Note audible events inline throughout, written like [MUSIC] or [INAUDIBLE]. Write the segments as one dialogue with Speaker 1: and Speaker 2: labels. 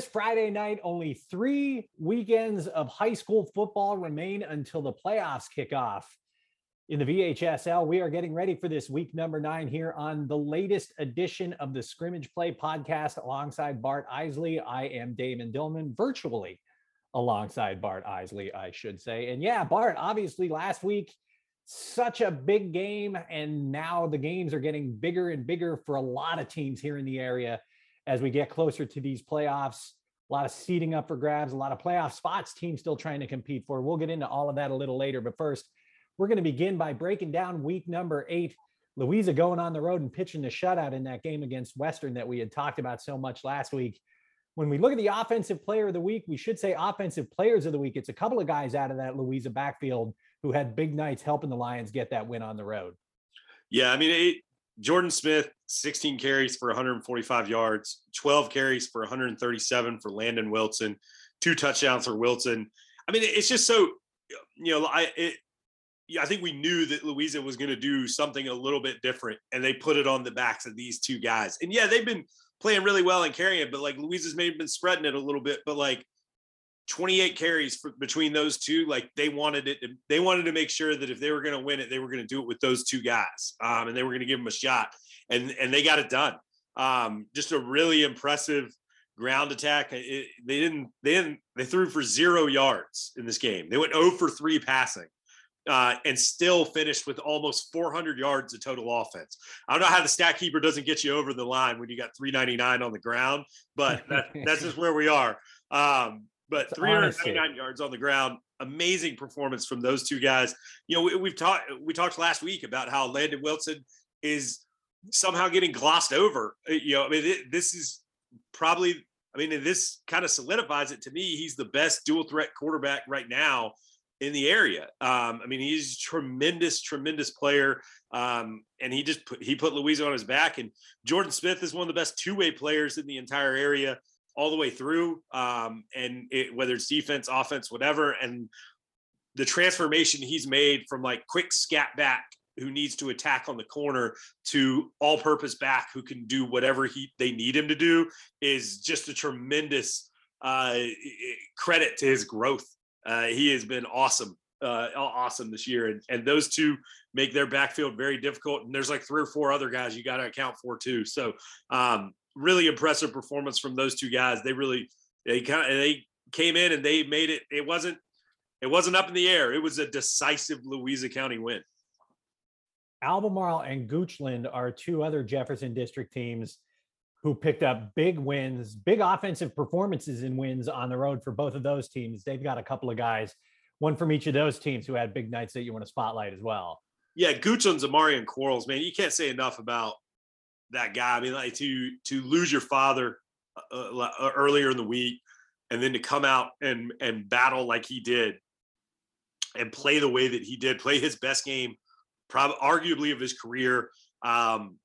Speaker 1: This Friday night, only three weekends of high school football remain until the playoffs kick off. In the VHSL, we are getting ready for this week number nine here on the latest edition of the Scrimmage Play podcast alongside Bart Isley. I am Damon Dillman, virtually alongside Bart Isley, I should say. And yeah, Bart, obviously last week, such a big game. And now the games are getting bigger and bigger for a lot of teams here in the area as we get closer to these playoffs. A lot of seating up for grabs, a lot of playoff spots teams still trying to compete for. We'll get into all of that a little later. But first, we're going to begin by breaking down week number eight. Louisa going on the road and pitching the shutout in that game against Western that we had talked about so much last week. When we look at the offensive player of the week, we should say offensive players of the week. It's a couple of guys out of that Louisa backfield who had big nights helping the Lions get that win on the road.
Speaker 2: Yeah, I mean, it, Jordan Smith, 16 carries for 145 yards, 12 carries for 137 for Landon Wilson, two touchdowns for Wilson. I mean, it's just so, you know, I it, I think we knew that Louisa was going to do something a little bit different, and they put it on the backs of these two guys. And yeah, they've been playing really well and carrying it, but like Louisa's maybe been spreading it a little bit, but like 28 carries for, between those two. Like they wanted it, to, they wanted to make sure that if they were going to win it, they were going to do it with those two guys, um, and they were going to give them a shot, and and they got it done. Um, just a really impressive ground attack. It, they didn't, they didn't, they threw for zero yards in this game. They went 0 for three passing. Uh, and still finished with almost 400 yards of total offense. I don't know how the stat keeper doesn't get you over the line when you got 399 on the ground, but that, that's just [LAUGHS] where we are. Um, but 399 yards on the ground. Amazing performance from those two guys. You know, we, have talked we talked last week about how Landon Wilson is somehow getting glossed over. Uh, you know, I mean, it, this is probably. I mean, this kind of solidifies it to me. He's the best dual threat quarterback right now in the area. Um, I mean, he's tremendous, tremendous player, um, and he just put, he put Louisa on his back. And Jordan Smith is one of the best two way players in the entire area all the way through, um, and it, whether it's defense, offense, whatever. And the transformation he's made from like quick scat back who needs to attack on the corner to all purpose back who can do whatever he they need him to do is just a tremendous uh, credit to his growth. Uh, he has been awesome, uh, awesome this year, and, and those two make their backfield very difficult. And there's like three or four other guys you got to account for too. So um, really impressive performance from those two guys. They really they kind of they came in and they made it. It wasn't it wasn't up in the air. It was a decisive Louisa County win.
Speaker 1: Albemarle and Goochland are two other Jefferson District teams who picked up big wins, big offensive performances and wins on the road for both of those teams. They've got a couple of guys, one from each of those teams who had big nights that you want to spotlight as well.
Speaker 2: Yeah, Goochland's Amarian Quarles, man. You can't say enough about that guy. I mean, like to to lose your father uh, uh, uh, earlier in the week, and then to come out and and battle like he did, and play the way that he did, play his best game, probably arguably of his career, um,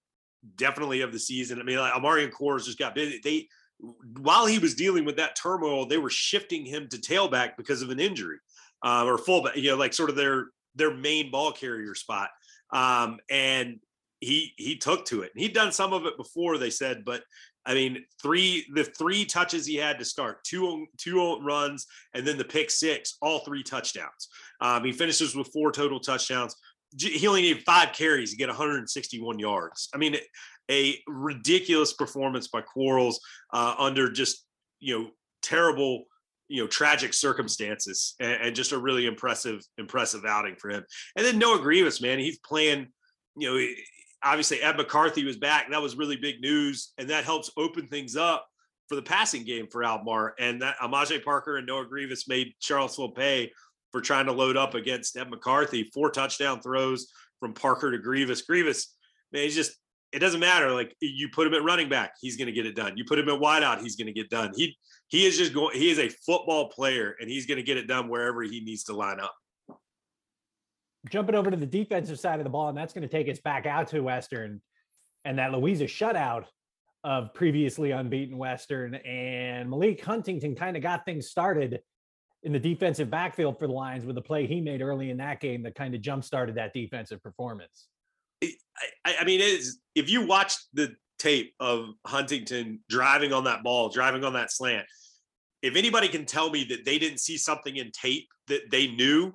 Speaker 2: definitely of the season. I mean, like Amarian Quarles just got busy. They while he was dealing with that turmoil, they were shifting him to tailback because of an injury uh, or fullback. You know, like sort of their their main ball carrier spot. Um, and he he took to it. He'd done some of it before, they said, but I mean, three the three touches he had to start, two two runs, and then the pick six, all three touchdowns. Um, he finishes with four total touchdowns. He only needed five carries to get 161 yards. I mean, a ridiculous performance by Quarles uh, under just you know terrible you know tragic circumstances and, and, just a really impressive impressive outing for him and then noah grievous man he's playing you know obviously Ed McCarthy was back. That was really big news, and that helps open things up for the passing game for Almar. And that Amaje Parker and Noah Grievous made Charlottesville pay for trying to load up against Ed McCarthy. Four touchdown throws from Parker to Grievous. Grievous, man, he's just it doesn't matter. Like you put him at running back, he's going to get it done. You put him at wideout, he's going to get done. He he is just going. He is a football player, and he's going to get it done wherever he needs to line up
Speaker 1: jumping over to the defensive side of the ball, and that's going to take us back out to Western and that Louisa shutout of previously unbeaten Western. And Malik Huntington kind of got things started in the defensive backfield for the Lions with the play he made early in that game that kind of jump started that defensive performance.
Speaker 2: I, I mean, is if you watch the tape of Huntington driving on that ball, driving on that slant. If anybody can tell me that they didn't see something in tape that they knew,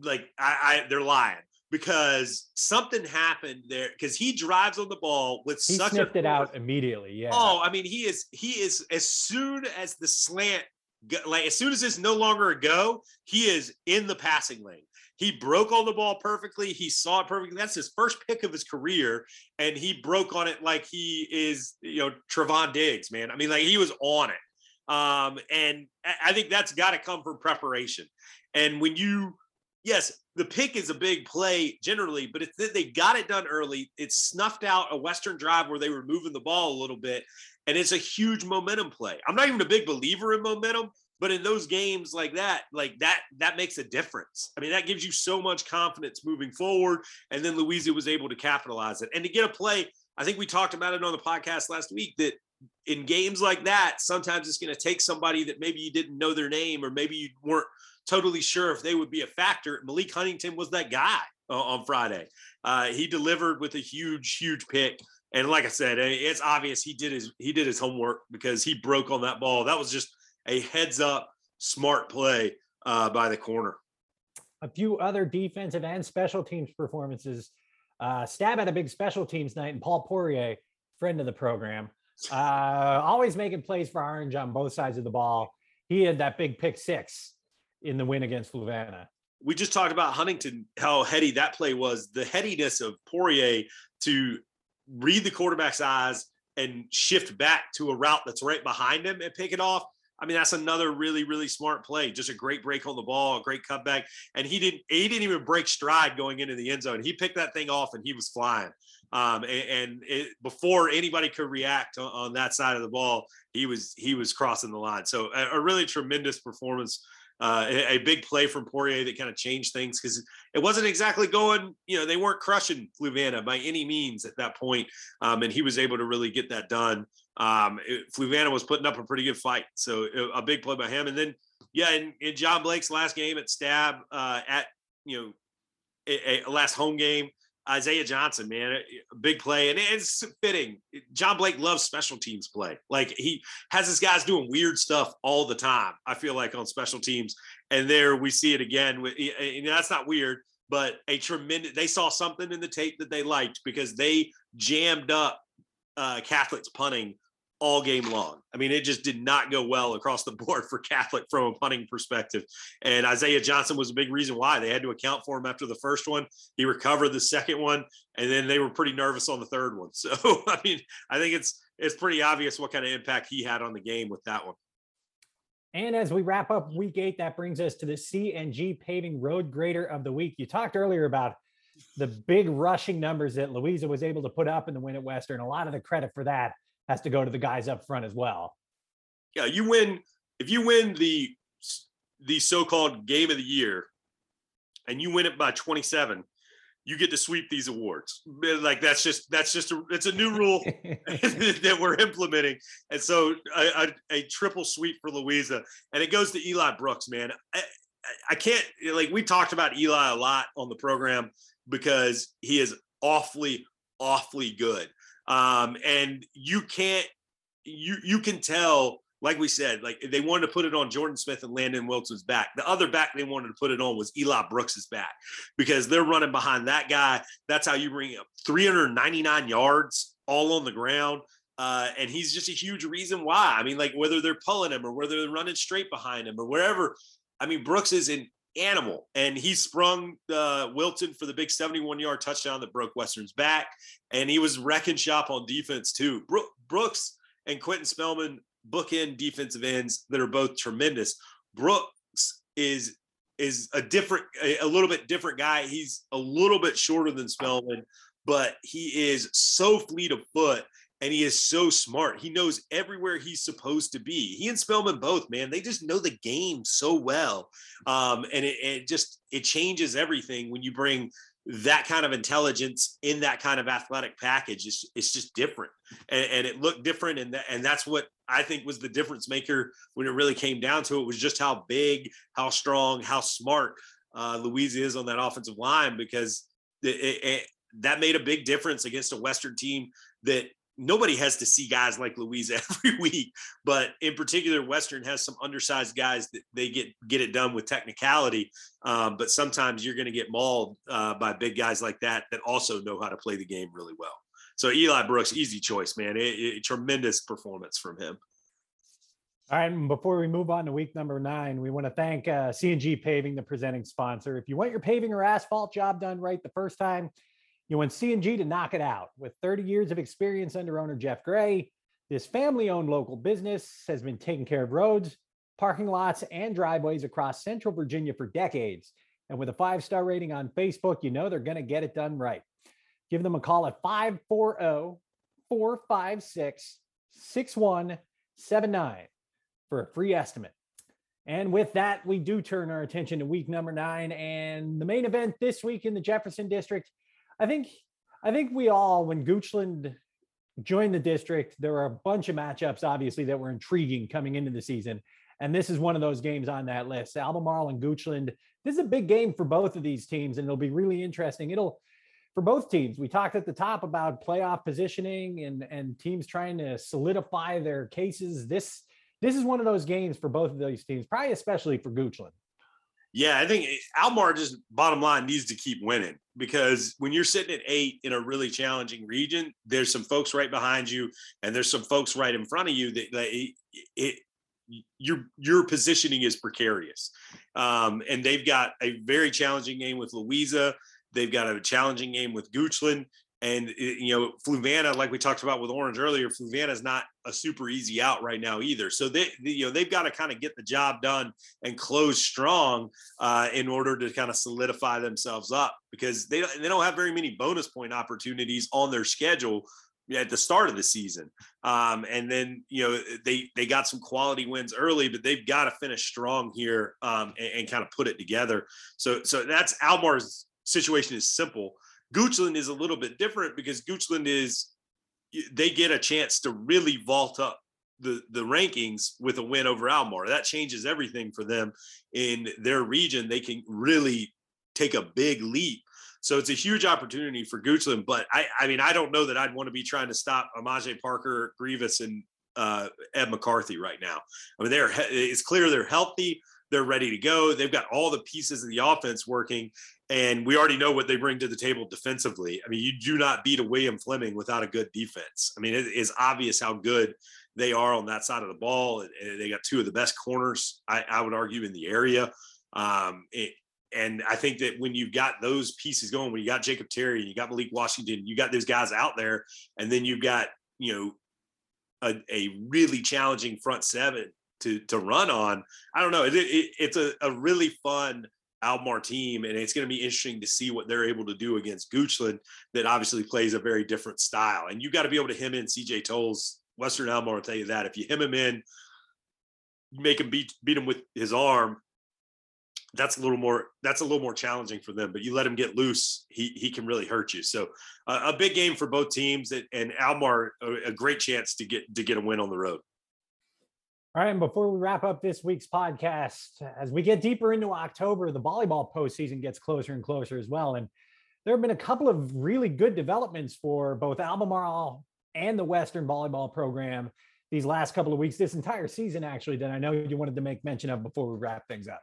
Speaker 2: like I, I they're lying because something happened there because he drives on the ball with
Speaker 1: he
Speaker 2: such
Speaker 1: sniffed
Speaker 2: a
Speaker 1: it out immediately. Yeah.
Speaker 2: Oh, I mean, he is he is as soon as the slant like as soon as it's no longer a go, he is in the passing lane. He broke on the ball perfectly. He saw it perfectly. That's his first pick of his career, and he broke on it like he is, you know, Trevon Diggs, man. I mean, like he was on it. Um, and I think that's got to come from preparation. And when you, yes, the pick is a big play generally, but it's they got it done early. It snuffed out a Western drive where they were moving the ball a little bit, and it's a huge momentum play. I'm not even a big believer in momentum, but in those games like that, like that, that makes a difference. I mean, that gives you so much confidence moving forward. And then Louisa was able to capitalize it and to get a play. I think we talked about it on the podcast last week that in games like that, sometimes it's going to take somebody that maybe you didn't know their name or maybe you weren't totally sure if they would be a factor. Malik Huntington was that guy uh, on Friday. Uh, he delivered with a huge, huge pick. And like I said, it's obvious he did his he did his homework because he broke on that ball. That was just a heads up smart play uh, by the corner.
Speaker 1: A few other defensive and special teams performances. Uh, STAB at a big special teams night, and Paul Poirier, friend of the program, uh, always making plays for Orange on both sides of the ball. He had that big pick six in the win against Fluvanna.
Speaker 2: We just talked about Huntington, how heady that play was. The headiness of Poirier to read the quarterback's eyes and shift back to a route that's right behind him and pick it off I mean, that's another really, really smart play. Just a great break on the ball, a great cutback. And he didn't he didn't even break stride going into the end zone. He picked that thing off and he was flying. Um, and, and it, before anybody could react on, on, that side of the ball, he was he was crossing the line. So a, a really tremendous performance. Uh, a, big play from Poirier that kind of changed things because it wasn't exactly going, you know, they weren't crushing Fluvanna by any means at that point. Um, and he was able to really get that done um, it, Fluvanna was putting up a pretty good fight. So a big play by him. And then, yeah, in, in John Blake's last game at STAB, uh, at, you know, a, a, last home game, Isaiah Johnson, man, a big play. And it's fitting. John Blake loves special teams play. Like he has his guys doing weird stuff all the time, I feel like on special teams. And there we see it again. With, and that's not weird, but a tremendous, they saw something in the tape that they liked because they jammed up uh, Catholic's punting all game long. I mean, it just did not go well across the [LAUGHS] board for Catholic from a punting perspective. And Isaiah Johnson was a big reason why they had to account for him after the first one. He recovered the second one, and then they were pretty nervous on the third one. [LAUGHS] So, I mean, I think it's it's pretty obvious what kind of impact he had on the game with that one.
Speaker 1: And as we wrap up week eight, that brings us to the CNG paving road grader of the week. You talked earlier about the big rushing numbers that Louisa was able to put up in the win at Western. A lot of the credit for that has to go to the guys up front as well.
Speaker 2: Yeah, you win if you win the the so-called game of the year and you win it by 27 you get to sweep these awards. Like that's just that's just a it's a new rule [LAUGHS] [LAUGHS] that we're implementing and so a, a, a, triple sweep for louisa and it goes to eli brooks man. I, I can't like we talked about eli a lot on the program because he is awfully awfully good um, and you can't you you can tell like we said, like they wanted to put it on Jordan Smith and Landon Wilson's back. The other back they wanted to put it on was Eli Brooks's back because they're running behind that guy. That's how you bring up 399 yards all on the ground. Uh, and he's just a huge reason why. I mean, like whether they're pulling him or whether they're running straight behind him or wherever. I mean, Brooks is an animal. And he sprung uh, Wilson for the big 71 yard touchdown that broke Western's back. And he was wrecking shop on defense too. Brooks and Quentin Spellman bookend defensive ends that are both tremendous. Brooks is is a different, a, a little bit different guy. He's a little bit shorter than Spellman, but he is so fleet of foot and he is so smart. He knows everywhere he's supposed to be. He and Spellman both, man, they just know the game so well, um, and it, it, just it changes everything when you bring that kind of intelligence in that kind of athletic package. It's, it's just different, and, and it looked different, and that, and that's what I think was the difference maker when it really came down to it was just how big, how strong, how smart uh, Louisa is on that offensive line because it, it, that made a big difference against a Western team that nobody has to see guys like Louisa [LAUGHS] every week, but in particular, Western has some undersized guys that they get get it done with technicality. Um, but sometimes you're going to get mauled uh, by big guys like that that also know how to play the game really well. So Eli Brooks, easy choice, man. It, tremendous performance from him.
Speaker 1: All right, and before we move on to week number nine, we want to thank uh, CNG Paving, the presenting sponsor. If you want your paving or asphalt job done right the first time, you want CNG to knock it out. With 30 years of experience under owner Jeff Gray, this family owned local business has been taking care of roads, parking lots, and driveways across central Virginia for decades. And with a five star rating on Facebook, you know they're going to get it done right. Give them a call at 540 456 6179 for a free estimate. And with that, we do turn our attention to week number nine and the main event this week in the Jefferson District I think I think we all, when Goochland joined the district, there were a bunch of matchups, obviously, that were intriguing coming into the season. And this is one of those games on that list. Albemarle and Goochland. This is a big game for both of these teams, and it'll be really interesting. It'll for both teams. We talked at the top about playoff positioning and and teams trying to solidify their cases. This this is one of those games for both of those teams, probably especially for Goochland.
Speaker 2: Yeah, I think eh, Almar just bottom line needs to keep winning because when you're sitting at eight in a really challenging region, there's some folks right behind you and there's some folks right in front of you that, that eh, eh, it, it, your your positioning is precarious. Um, and they've got a very challenging game with Louisa. They've got a challenging game with Goochland. And it, you know, Fluvanna, like we talked about with Orange earlier, Fluvanna is not a super easy out right now either. So they, you know, they've got to kind of get the job done and close strong uh, in order to kind of solidify themselves up because they they don't have very many bonus point opportunities on their schedule at the start of the season. Um, and then you know they they got some quality wins early, but they've got to finish strong here um, and, and kind of put it together. So so that's Almar's situation is simple. Goochland is a little bit different because Goochland is they get a chance to really vault up the the rankings with a win over Almar. That changes everything for them in their region. They can really take a big leap. So it's a huge opportunity for Goochland. But I, I mean, I don't know that I'd want to be trying to stop Amaje Parker, Grievous, and uh, Ed McCarthy right now. I mean, they're it's clear they're healthy. They're ready to go. They've got all the pieces of the offense working, and we already know what they bring to the table defensively. I mean, you do not beat a William Fleming without a good defense. I mean, it is obvious how good they are on that side of the ball. They got two of the best corners, I, I would argue, in the area. Um, it, and I think that when you've got those pieces going, when you got Jacob Terry, and you got Malik Washington, you got those guys out there, and then you've got you know a, a really challenging front seven to to run on. I don't know. It, it, it's a, a really fun Almar team, and it's going to be interesting to see what they're able to do against Goochland, that obviously plays a very different style. And you got to be able to hem in CJ Tolls. Western Albemarle will tell you that if you hem him in, make him beat beat him with his arm. That's a little more. That's a little more challenging for them. But you let him get loose, he he can really hurt you. So uh, a big game for both teams, and Almar a, a great chance to get to get a win on the road.
Speaker 1: All right, and before we wrap up this week's podcast, as we get deeper into October, the volleyball postseason gets closer and closer as well. And there have been a couple of really good developments for both Albemarle and the Western volleyball program these last couple of weeks, this entire season, actually, that I know you wanted to make mention of before we wrap things up.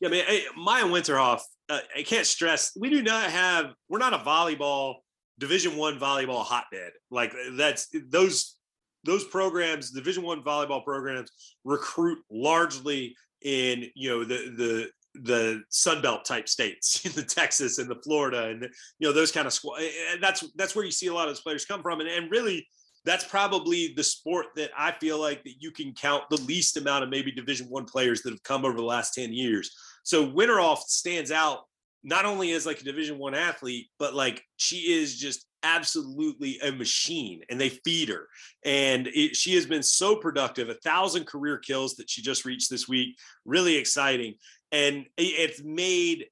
Speaker 2: Yeah, man, hey, Maya Winterhoff, uh, I can't stress, we do not have, we're not a volleyball, Division One volleyball hotbed. Like that's those those programs, Division One volleyball programs, recruit largely in you know the the the Sun Belt type states, in [LAUGHS] the Texas and the Florida, and you know those kind of squad. Eh, eh, and that's that's where you see a lot of those players come from, and, and really that's probably the sport that I feel like that you can count the least amount of maybe Division One players that have come over the last ten years. So Winterhoff stands out not only as like a Division One athlete, but like she is just absolutely a machine and they feed her. And it, she has been so productive a thousand career kills that she just reached this week really exciting. And it's made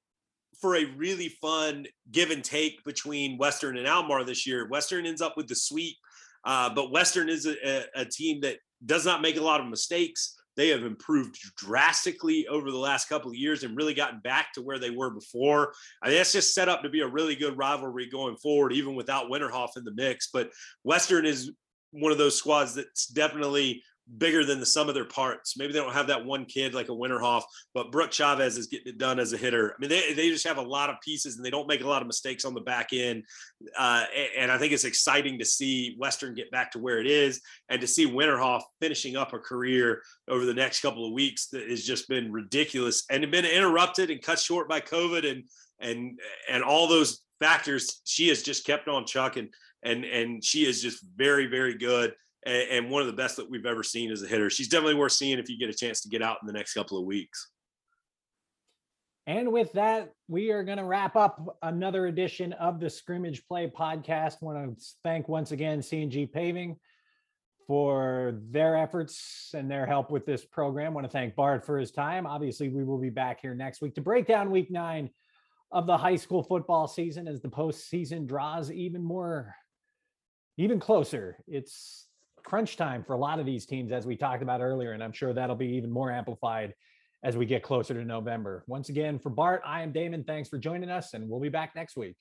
Speaker 2: for a really fun give and take between western and almar this year. Western ends up with the sweep uh, but western is a, a team that does not make a lot of mistakes they have improved drastically over the last couple of years and really gotten back to where they were before. I mean, that's just set up to be a really good rivalry going forward, even without Winterhoff in the mix. But Western is one of those squads that's definitely bigger than the sum of their parts. Maybe they don't have that one kid like a Winterhoff, but Brooke Chavez is getting it done as a hitter. I mean, they, they just have a lot of pieces and they don't make a lot of mistakes on the back end. Uh, and I think it's exciting to see Western get back to where it is and to see Winterhoff finishing up a career over the next couple of weeks that has just been ridiculous and been interrupted and cut short by COVID and and and all those factors. She has just kept on chucking and and she is just very very good and, and one of the best that we've ever seen as a hitter. She's definitely worth seeing if you get a chance to get out in the next couple of weeks.
Speaker 1: And with that, we are going to wrap up another edition of the Scrimmage Play podcast. I want to thank once again C&G Paving for their efforts and their help with this program. I want to thank Bart for his time. Obviously, we will be back here next week to break down week nine of the high school football season as the postseason draws even more, even closer. It's crunch time for a lot of these teams, as we talked about earlier. And I'm sure that'll be even more amplified as we get closer to November. Once again, for Bart, I am Damon. Thanks for joining us, and we'll be back next week.